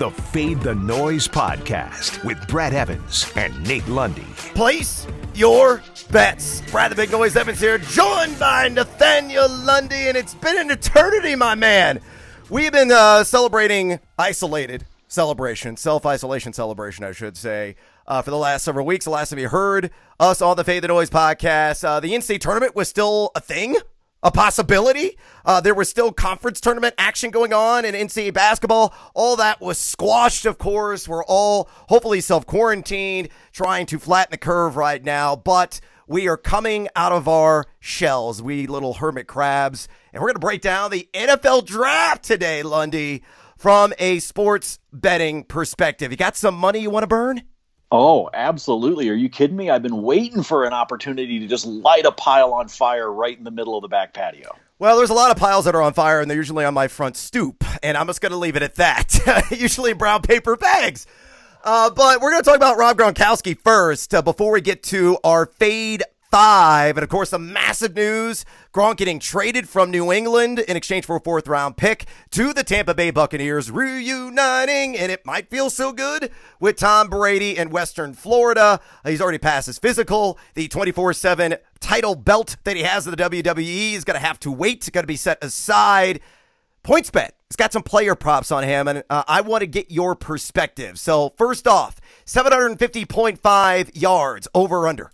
the Fade the Noise podcast with Brad Evans and Nate Lundy. Place your bets. Brad the Big Noise Evans here, joined by Nathaniel Lundy, and it's been an eternity, my man. We've been uh, celebrating isolated celebration, self isolation celebration, I should say, uh, for the last several weeks. The last time you heard us on the Fade the Noise podcast, uh, the in tournament was still a thing a possibility. Uh, there was still conference tournament action going on in NCAA basketball. All that was squashed, of course. We're all hopefully self quarantined, trying to flatten the curve right now. But we are coming out of our shells, we little hermit crabs. And we're going to break down the NFL draft today, Lundy, from a sports betting perspective. You got some money you want to burn? Oh, absolutely. Are you kidding me? I've been waiting for an opportunity to just light a pile on fire right in the middle of the back patio. Well, there's a lot of piles that are on fire, and they're usually on my front stoop, and I'm just going to leave it at that. usually brown paper bags. Uh, but we're going to talk about Rob Gronkowski first uh, before we get to our fade five. And of course, the massive news Gronk getting traded from New England in exchange for a fourth round pick to the Tampa Bay Buccaneers, reuniting. And it might feel so good with Tom Brady in Western Florida. He's already passed his physical. The 24 7 title belt that he has in the WWE is going to have to wait. It's going to be set aside. PointsBet. It's got some player props on him, and uh, I want to get your perspective. So, first off, 750.5 yards over under.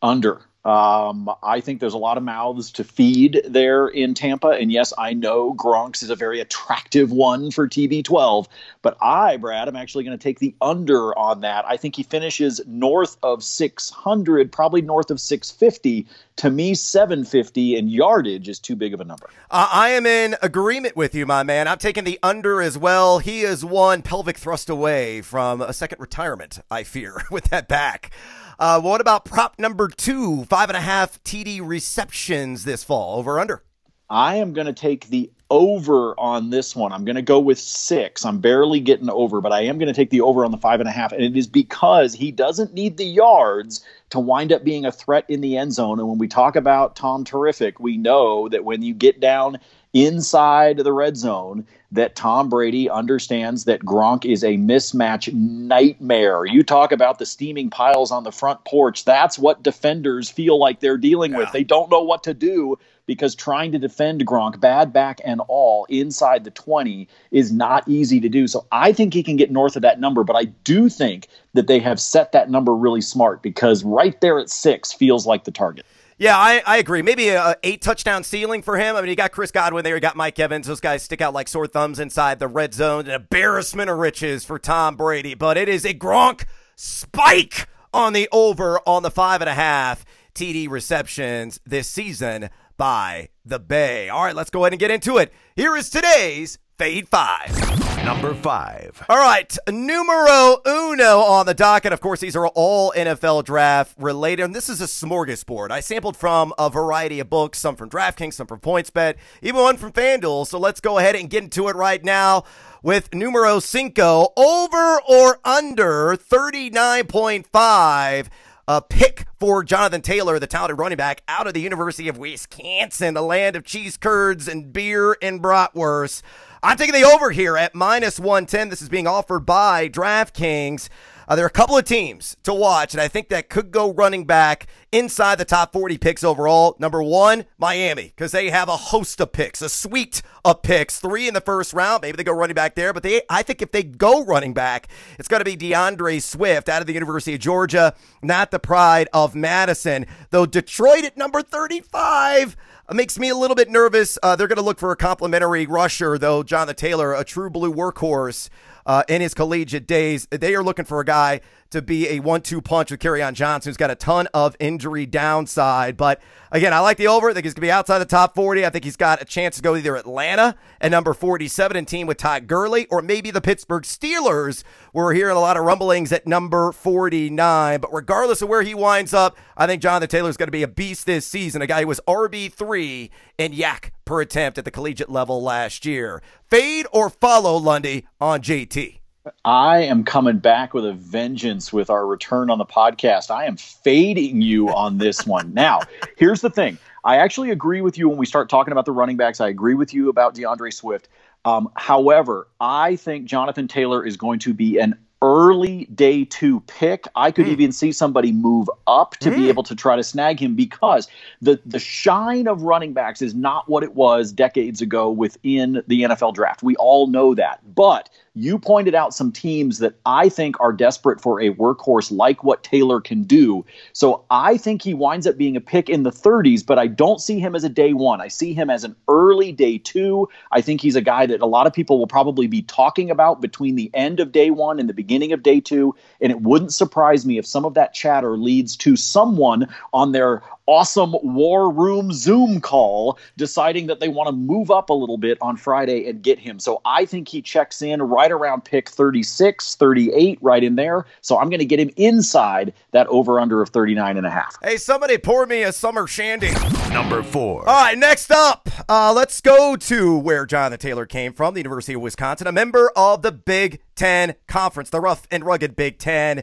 Under. Um, I think there's a lot of mouths to feed there in Tampa. And yes, I know Gronk's is a very attractive one for TB12, but I, Brad, I'm actually going to take the under on that. I think he finishes north of 600, probably north of 650. To me, 750 and yardage is too big of a number. Uh, I am in agreement with you, my man. I'm taking the under as well. He is one pelvic thrust away from a second retirement, I fear, with that back. Uh, what about prop number two? Five and a half TD receptions this fall. Over under. I am going to take the over on this one. I'm going to go with six. I'm barely getting over, but I am going to take the over on the five and a half. And it is because he doesn't need the yards to wind up being a threat in the end zone. And when we talk about Tom Terrific, we know that when you get down inside the red zone that Tom Brady understands that Gronk is a mismatch nightmare. You talk about the steaming piles on the front porch. That's what defenders feel like they're dealing yeah. with. They don't know what to do because trying to defend Gronk, bad back and all, inside the 20 is not easy to do. So I think he can get north of that number, but I do think that they have set that number really smart because right there at six feels like the target. Yeah, I, I agree. Maybe a eight touchdown ceiling for him. I mean, you got Chris Godwin there, you got Mike Evans. Those guys stick out like sore thumbs inside the red zone. An embarrassment of riches for Tom Brady, but it is a Gronk spike on the over on the five and a half TD receptions this season by the Bay. All right, let's go ahead and get into it. Here is today's Fade 5. Number 5. All right, numero uno on the docket. Of course, these are all NFL draft related. And this is a smorgasbord. I sampled from a variety of books, some from DraftKings, some from PointsBet, even one from FanDuel. So let's go ahead and get into it right now with numero cinco. Over or under 39.5 a pick for Jonathan Taylor, the talented running back out of the University of Wisconsin, the land of cheese curds and beer and bratwurst. I'm taking the over here at minus 110. This is being offered by DraftKings. Uh, there are a couple of teams to watch, and I think that could go running back inside the top 40 picks overall. Number one, Miami, because they have a host of picks, a suite of picks, three in the first round. Maybe they go running back there, but they, I think if they go running back, it's going to be DeAndre Swift out of the University of Georgia, not the pride of Madison. Though Detroit at number 35 makes me a little bit nervous. Uh, they're going to look for a complimentary rusher, though. Jonathan Taylor, a true blue workhorse uh, in his collegiate days. They are looking for a guy to be a one-two punch with Kerryon Johnson, who's got a ton of injury downside. But again, I like the over. I think he's going to be outside the top 40. I think he's got a chance to go either Atlanta at number 47 and team with Todd Gurley, or maybe the Pittsburgh Steelers. We're hearing a lot of rumblings at number 49. But regardless of where he winds up, I think Jonathan Taylor is going to be a beast this season. A guy who was RB3 in YAC per attempt at the collegiate level last year. Fade or follow Lundy on JT. I am coming back with a vengeance with our return on the podcast. I am fading you on this one. Now, here's the thing. I actually agree with you when we start talking about the running backs. I agree with you about DeAndre Swift. Um, however, I think Jonathan Taylor is going to be an early day two pick. I could mm. even see somebody move up to mm. be hmm. able to try to snag him because the the shine of running backs is not what it was decades ago within the NFL draft. We all know that. But you pointed out some teams that I think are desperate for a workhorse like what Taylor can do. So I think he winds up being a pick in the 30s, but I don't see him as a day one. I see him as an early day two. I think he's a guy that a lot of people will probably be talking about between the end of day one and the beginning of day two. And it wouldn't surprise me if some of that chatter leads to someone on their awesome war room Zoom call deciding that they want to move up a little bit on Friday and get him. So I think he checks in right around pick 36, 38, right in there. So I'm going to get him inside that over under of 39 and a half. Hey, somebody pour me a summer shandy. Number four. All right, next up, uh, let's go to where Jonathan Taylor came from, the University of Wisconsin, a member of the Big Ten Conference, the rough and rugged Big Ten.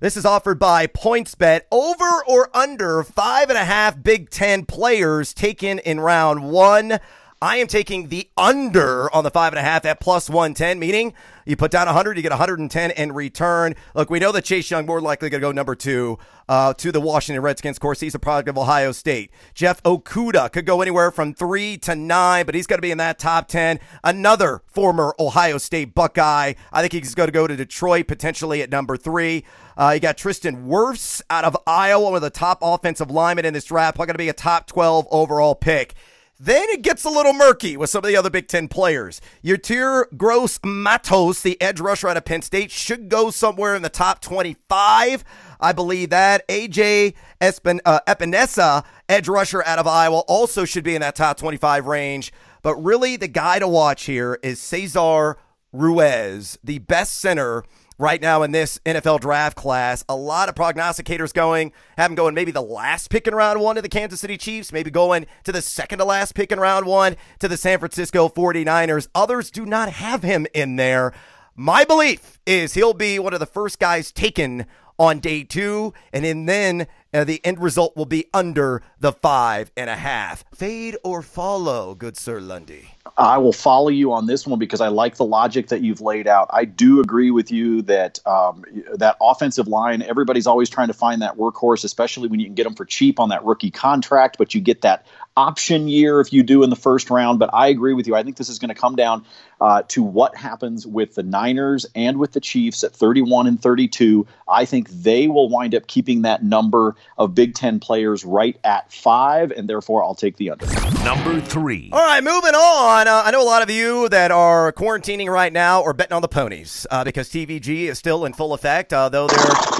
This is offered by PointsBet. Over or under five and a half Big Ten players taken in round one. I am taking the under on the five and a half at plus 110, meaning you put down 100, you get 110 in return. Look, we know that Chase Young more likely going to go number two uh, to the Washington Redskins. Of course, he's a product of Ohio State. Jeff Okudah could go anywhere from three to nine, but he's going to be in that top 10. Another former Ohio State Buckeye. I think he's going to go to Detroit potentially at number three. Uh, you got Tristan Wirfs out of Iowa, one of the top offensive linemen in this draft. Probably going to be a top 12 overall pick. Then it gets a little murky with some of the other Big Ten players. Yetur Gross Matos, the edge rusher out of Penn State, should go somewhere in the top 25. I believe that. AJ Espin, uh, Epenesa, edge rusher out of Iowa, also should be in that top 25 range. But really, the guy to watch here is Cesar Ruiz, the best center right now in this NFL draft class. A lot of prognosticators going, have him going maybe the last pick in round one to the Kansas City Chiefs, maybe going to the second to last pick in round one to the San Francisco 49ers. Others do not have him in there. My belief is he'll be one of the first guys taken on day two, and then uh, the end result will be under the five and a half. Fade or follow, good Sir Lundy? I will follow you on this one because I like the logic that you've laid out. I do agree with you that um, that offensive line, everybody's always trying to find that workhorse, especially when you can get them for cheap on that rookie contract, but you get that option year if you do in the first round. But I agree with you. I think this is going to come down uh, to what happens with the Niners and with the Chiefs at 31 and 32. I think they will wind up keeping that number of Big Ten players right at five, and therefore I'll take the under. Number three. All right, moving on. Uh, I know a lot of you that are quarantining right now or betting on the ponies uh, because TVG is still in full effect, uh, though they're.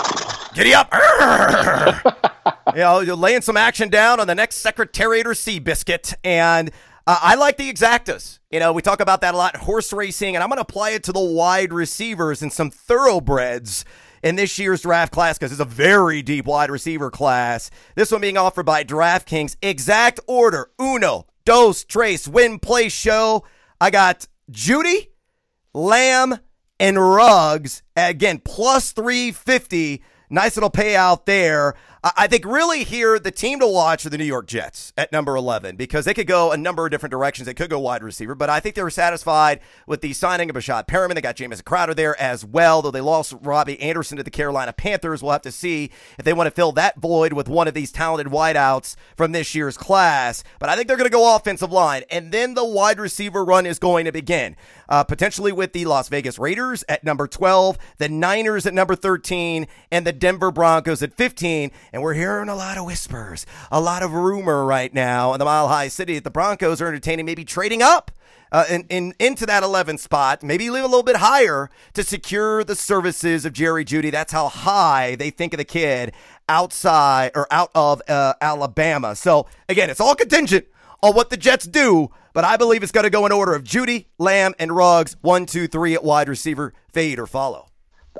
Giddy up! you know, you're laying some action down on the next Secretariat or Seabiscuit, and uh, I like the exactas. You know, we talk about that a lot horse racing, and I'm going to apply it to the wide receivers and some thoroughbreds in this year's draft class because it's a very deep wide receiver class. This one being offered by DraftKings. Exact order uno, dos, trace, win, play, show. I got Jeudy, Lamb, and Ruggs. Again, plus 350. Nice little payout there. I think really here, the team to watch are the New York Jets at number 11 because they could go a number of different directions. They could go wide receiver, but I think they were satisfied with the signing of Breshad Perriman. They got Jamison Crowder there as well, though they lost Robbie Anderson to the Carolina Panthers. We'll have to see if they want to fill that void with one of these talented wideouts from this year's class. But I think they're going to go offensive line, and then the wide receiver run is going to begin. Uh, potentially with the Las Vegas Raiders at number 12, the Niners at number 13, and the Denver Broncos at 15. And we're hearing a lot of whispers, a lot of rumor right now in the Mile High City that the Broncos are entertaining maybe trading up uh, in, in, into that 11 spot, maybe leave a little bit higher to secure the services of Jerry Jeudy. That's how high they think of the kid outside or out of uh, Alabama. So again, it's all contingent on what the Jets do, but I believe it's going to go in order of Jeudy, Lamb, and Ruggs. One, two, three at wide receiver, fade or follow.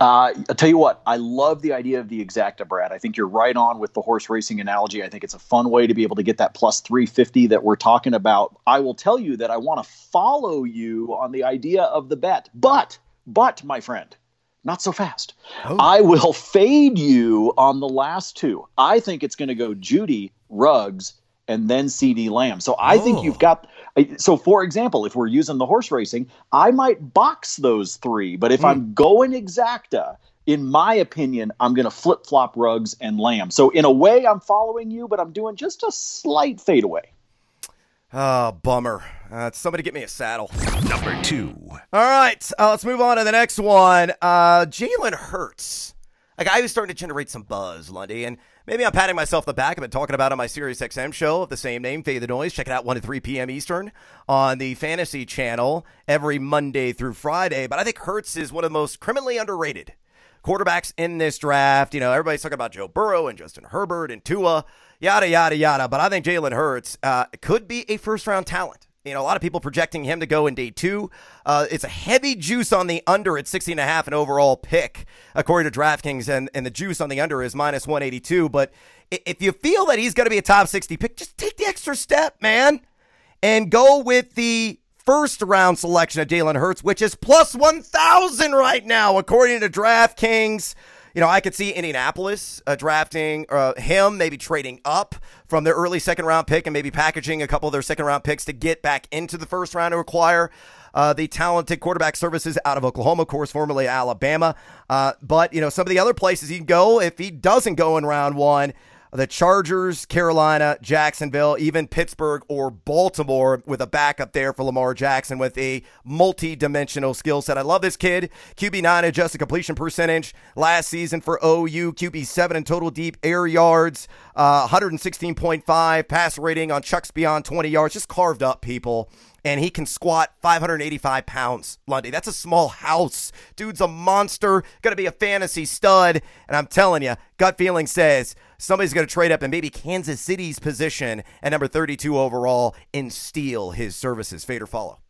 Uh, I'll tell you what, I love the idea of the exacta, Brad. I think you're right on with the horse racing analogy. I think it's a fun way to be able to get that plus 350 that we're talking about. I will tell you that I want to follow you on the idea of the bet, but, but, my friend, not so fast. Oh. I will fade you on the last two. I think it's going to go Jeudy, Ruggs, and then CD Lamb. So I Oh. think you've got. So, for example, if we're using the horse racing, I might box those three. But if I'm going exacta, in my opinion, I'm going to flip flop Ruggs and Lamb. So, in a way, I'm following you, but I'm doing just a slight fadeaway. Oh, bummer. Uh, somebody get me a saddle. Number two. All right, uh, let's move on to the next one. Uh, Jalen Hurts, a guy who's starting to generate some buzz, Lundy, and maybe I'm patting myself on the back. I've been talking about on my Sirius XM show of the same name, Fade the Noise. Check it out 1 to 3 p.m. Eastern on the Fantasy Channel every Monday through Friday. But I think Hurts is one of the most criminally underrated quarterbacks in this draft. You know, everybody's talking about Joe Burrow and Justin Herbert and Tua, yada, yada, yada. But I think Jalen Hurts uh, could be a first round talent. You know, a lot of people projecting him to go in day two. Uh, it's a heavy juice on the under at 16 and a half an overall pick, according to DraftKings, and, and the juice on the under is minus 182. But if you feel that he's going to be a top 60 pick, just take the extra step, man, and go with the first round selection of Jalen Hurts, which is plus 1,000 right now, according to DraftKings. You know, I could see Indianapolis uh, drafting uh, him, maybe trading up from their early second round pick and maybe packaging a couple of their second round picks to get back into the first round to acquire uh, the talented quarterback services out of Oklahoma, of course, formerly Alabama. Uh, but, you know, some of the other places he can go if he doesn't go in round one the Chargers, Carolina, Jacksonville, even Pittsburgh or Baltimore with a backup there for Lamar Jackson with a multi dimensional skill set. I love this kid. QB9 adjusted completion percentage last season for OU, QB7 in total deep air yards, uh, 116.5 pass rating on Chucks beyond 20 yards, just carved up people and he can squat 585 pounds. Lundy, that's a small house. Dude's a monster, gonna be a fantasy stud. And I'm telling you, gut feeling says somebody's gonna trade up in maybe Kansas City's position at number 32 overall and steal his services. Fade or follow.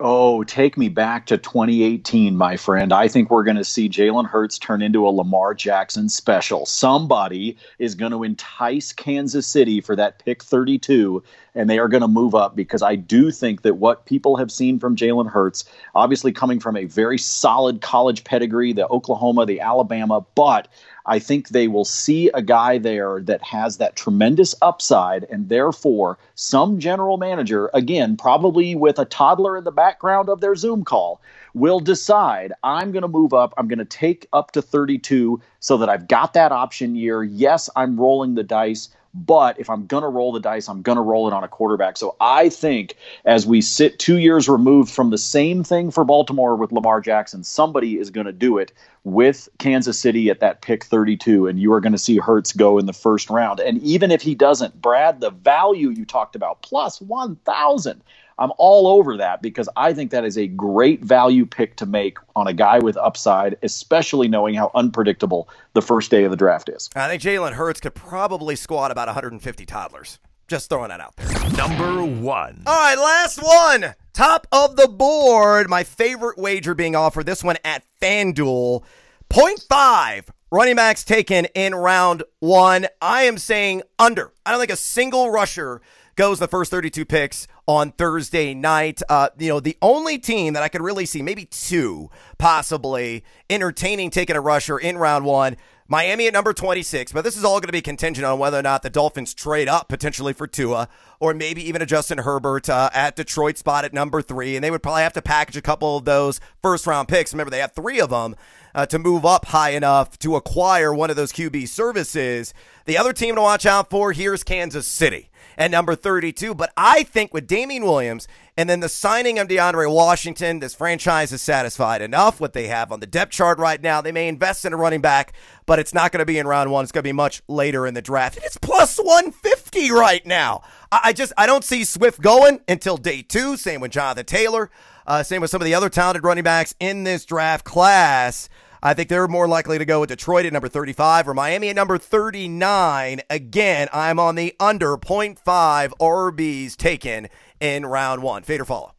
Oh, take me back to 2018, my friend. I think we're going to see Jalen Hurts turn into a Lamar Jackson special. Somebody is going to entice Kansas City for that pick 32, and they are going to move up because I do think that what people have seen from Jalen Hurts, obviously coming from a very solid college pedigree, the Oklahoma, the Alabama, but I think they will see a guy there that has that tremendous upside, and therefore, some general manager, again, probably with a toddler in the background of their Zoom call, will decide I'm going to move up. I'm going to take up to 32 so that I've got that option year. Yes, I'm rolling the dice. But if I'm going to roll the dice, I'm going to roll it on a quarterback. So I think as we sit two years removed from the same thing for Baltimore with Lamar Jackson, somebody is going to do it with Kansas City at that pick 32. And you are going to see Hurts go in the first round. And even if he doesn't, Brad, the value you talked about, plus 1,000. I'm all over that because I think that is a great value pick to make on a guy with upside, especially knowing how unpredictable the first day of the draft is. I think Jalen Hurts could probably squat about 150 toddlers. Just throwing that out there. Number one. All right, last one. Top of the board. My favorite wager being offered. This one at FanDuel. 0.5 running backs taken in round one. I am saying under. I don't think a single rusher goes the first 32 picks on Thursday night. Uh, you know, the only team that I could really see, maybe two possibly, entertaining taking a rusher in round one. Miami at number 26, but this is all going to be contingent on whether or not the Dolphins trade up potentially for Tua, or maybe even a Justin Herbert uh, at Detroit spot at number three. And they would probably have to package a couple of those first round picks. Remember, they have three of them uh, to move up high enough to acquire one of those QB services. The other team to watch out for here is Kansas City at number 32. But I think with Damien Williams and then the signing of DeAndre Washington, this franchise is satisfied enough what they have on the depth chart right now. They may invest in a running back, but it's not going to be in round one. It's going to be much later in the draft. It's plus 150 right now. I, I just I don't see Swift going until day two. Same with Jonathan Taylor. Uh, same with some of the other talented running backs in this draft class. I think they're more likely to go with Detroit at number 35 or Miami at number 39. Again, I'm on the under 0.5 RBs taken in round one. Fade or follow?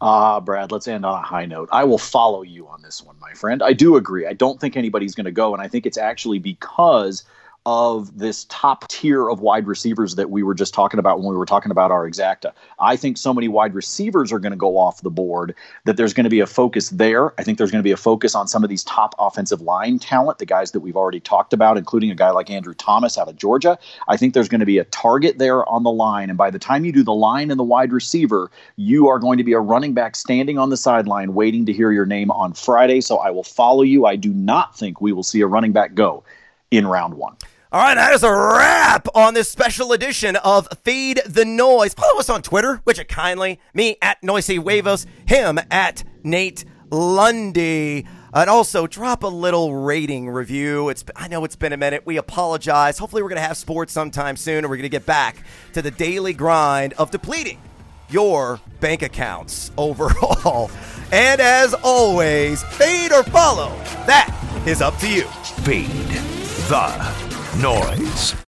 Ah, Brad, let's end on a high note. I will follow you on this one, my friend. I do agree. I don't think anybody's going to go, and I think it's actually because of this top tier of wide receivers that we were just talking about when we were talking about our exacta. I think so many wide receivers are going to go off the board that there's going to be a focus there. I think there's going to be a focus on some of these top offensive line talent, the guys that we've already talked about, including a guy like Andrew Thomas out of Georgia. I think there's going to be a target there on the line. And by the time you do the line and the wide receiver, you are going to be a running back standing on the sideline waiting to hear your name on Friday. So I will follow you. I do not think we will see a running back go in round one. All right, that is a wrap on this special edition of Fade the Noise. Follow us on Twitter, which it kindly. Me at Noisy Huevos, him at Nate Lundy. And also drop a little rating review. It's I know it's been a minute. We apologize. Hopefully we're gonna have sports sometime soon and we're gonna get back to the daily grind of depleting your bank accounts overall. And as always, fade or follow. That is up to you. Fade the noise.